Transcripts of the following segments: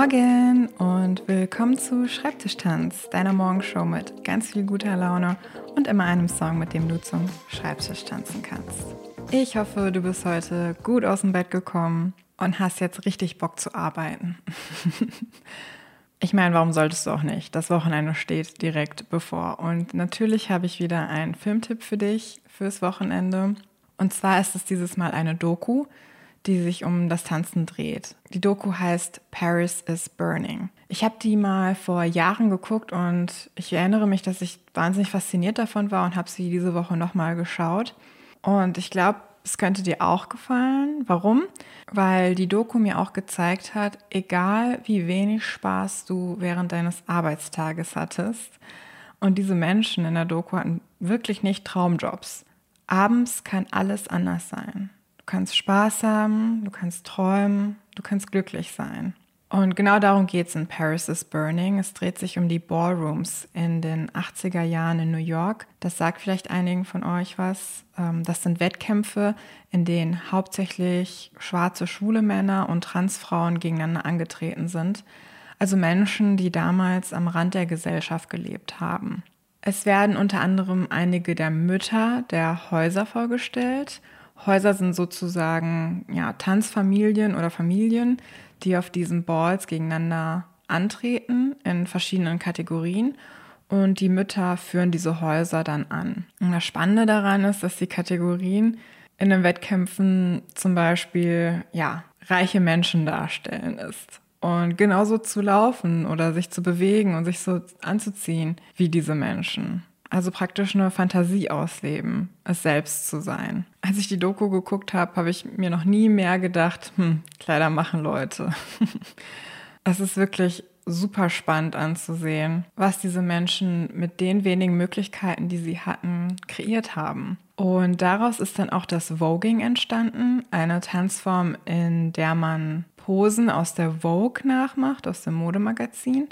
Morgen und willkommen zu Schreibtischtanz, deiner Morgenshow mit ganz viel guter Laune und immer einem Song, mit dem du zum Schreibtisch tanzen kannst. Ich hoffe, du bist heute gut aus dem Bett gekommen und hast jetzt richtig Bock zu arbeiten. ich meine, warum solltest du auch nicht? Das Wochenende steht direkt bevor. Und natürlich habe ich wieder einen Filmtipp für dich fürs Wochenende. Und zwar ist es dieses Mal eine Doku, die sich um das Tanzen dreht. Die Doku heißt Paris is Burning. Ich habe die mal vor Jahren geguckt und ich erinnere mich, dass ich wahnsinnig fasziniert davon war und habe sie diese Woche nochmal geschaut. Und ich glaube, es könnte dir auch gefallen. Warum? Weil die Doku mir auch gezeigt hat, egal wie wenig Spaß du während deines Arbeitstages hattest, und diese Menschen in der Doku hatten wirklich nicht Traumjobs. Abends kann alles anders sein kannst Spaß haben, du kannst träumen, du kannst glücklich sein. Und genau darum geht es in Paris is Burning. Es dreht sich um die Ballrooms in den 80er Jahren in New York. Das sagt vielleicht einigen von euch was. Ähm, das sind Wettkämpfe, in denen hauptsächlich schwarze schwule Männer und Transfrauen gegeneinander angetreten sind. Also Menschen, die damals am Rand der Gesellschaft gelebt haben. Es werden unter anderem einige der Mütter der Häuser vorgestellt Häuser sind sozusagen ja, Tanzfamilien oder Familien, die auf diesen Balls gegeneinander antreten in verschiedenen Kategorien und die Mütter führen diese Häuser dann an. Und das Spannende daran ist, dass die Kategorien in den Wettkämpfen zum Beispiel ja, reiche Menschen darstellen ist. Und genauso zu laufen oder sich zu bewegen und sich so anzuziehen wie diese Menschen. Also praktisch eine Fantasie ausleben, es selbst zu sein. Als ich die Doku geguckt habe, habe ich mir noch nie mehr gedacht, hm, Kleider machen Leute. es ist wirklich super spannend anzusehen, was diese Menschen mit den wenigen Möglichkeiten, die sie hatten, kreiert haben. Und daraus ist dann auch das Voging entstanden, eine Tanzform, in der man Posen aus der Vogue nachmacht, aus dem Modemagazin.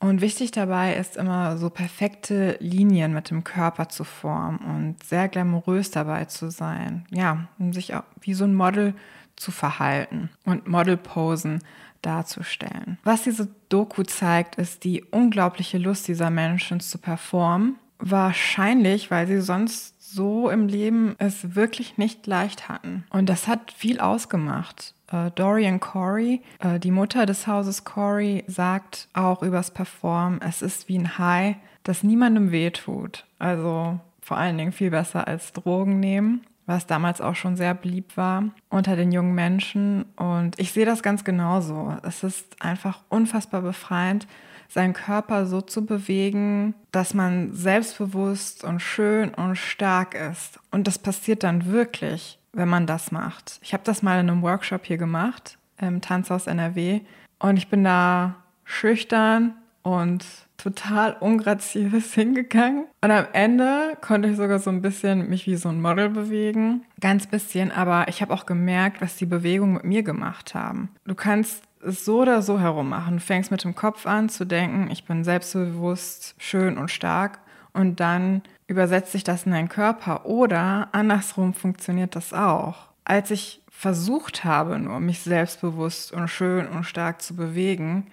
Und wichtig dabei ist immer so perfekte Linien mit dem Körper zu formen und sehr glamourös dabei zu sein. Ja, um sich auch wie so ein Model zu verhalten und Modelposen darzustellen. Was diese Doku zeigt, ist die unglaubliche Lust dieser Menschen zu performen. Wahrscheinlich, weil sie sonst so im Leben es wirklich nicht leicht hatten. Und das hat viel ausgemacht. Äh, Dorian Corey, äh, die Mutter des Hauses Corey, sagt auch übers Perform, es ist wie ein High, das niemandem wehtut. Also vor allen Dingen viel besser als Drogen nehmen, was damals auch schon sehr beliebt war unter den jungen Menschen. Und ich sehe das ganz genauso. Es ist einfach unfassbar befreiend, seinen Körper so zu bewegen, dass man selbstbewusst und schön und stark ist. Und das passiert dann wirklich wenn man das macht. Ich habe das mal in einem Workshop hier gemacht, im Tanzhaus NRW. Und ich bin da schüchtern und total ungraziös hingegangen. Und am Ende konnte ich sogar so ein bisschen mich wie so ein Model bewegen. Ganz bisschen, aber ich habe auch gemerkt, was die Bewegungen mit mir gemacht haben. Du kannst es so oder so herum machen. Du fängst mit dem Kopf an zu denken, ich bin selbstbewusst, schön und stark. Und dann übersetzt sich das in deinen Körper oder andersrum funktioniert das auch. Als ich versucht habe, nur mich selbstbewusst und schön und stark zu bewegen,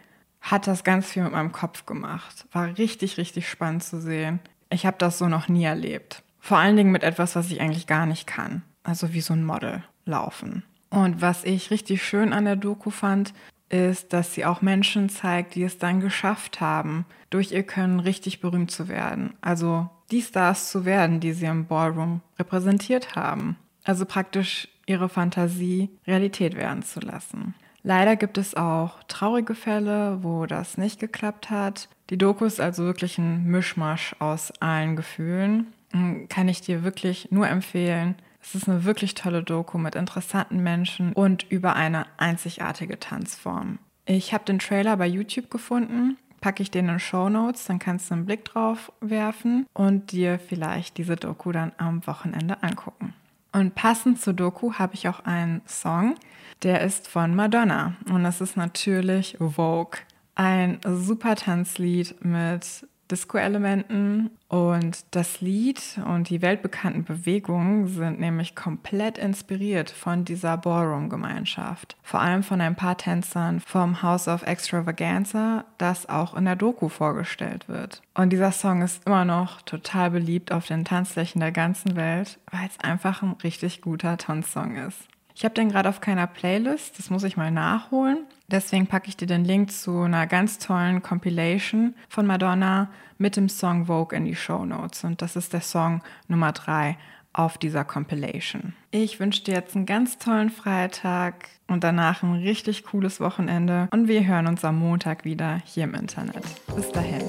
hat das ganz viel mit meinem Kopf gemacht. War richtig, richtig spannend zu sehen. Ich habe das so noch nie erlebt. Vor allen Dingen mit etwas, was ich eigentlich gar nicht kann. Also wie so ein Model laufen. Und was ich richtig schön an der Doku fand, ist, dass sie auch Menschen zeigt, die es dann geschafft haben, durch ihr Können richtig berühmt zu werden. Also die Stars zu werden, die sie im Ballroom repräsentiert haben. Also praktisch ihre Fantasie Realität werden zu lassen. Leider gibt es auch traurige Fälle, wo das nicht geklappt hat. Die Doku ist also wirklich ein Mischmasch aus allen Gefühlen. Hm, kann ich dir wirklich nur empfehlen. Es ist eine wirklich tolle Doku mit interessanten Menschen und über eine einzigartige Tanzform. Ich habe den Trailer bei YouTube gefunden, packe ich den in Show Notes, dann kannst du einen Blick drauf werfen und dir vielleicht diese Doku dann am Wochenende angucken. Und passend zur Doku habe ich auch einen Song, der ist von Madonna und das ist natürlich Vogue. Ein super Tanzlied mit Disco-Elementen. Und das Lied und die weltbekannten Bewegungen sind nämlich komplett inspiriert von dieser Ballroom-Gemeinschaft. Vor allem von ein paar Tänzern vom House of Extravaganza, das auch in der Doku vorgestellt wird. Und dieser Song ist immer noch total beliebt auf den Tanzflächen der ganzen Welt, weil es einfach ein richtig guter Tanzsong ist. Ich habe den gerade auf keiner Playlist, das muss ich mal nachholen. Deswegen packe ich dir den Link zu einer ganz tollen Compilation von Madonna mit dem Song Vogue in die Show Notes. Und das ist der Song Nummer 3 auf dieser Compilation. Ich wünsche dir jetzt einen ganz tollen Freitag und danach ein richtig cooles Wochenende. Und wir hören uns am Montag wieder hier im Internet. Bis dahin.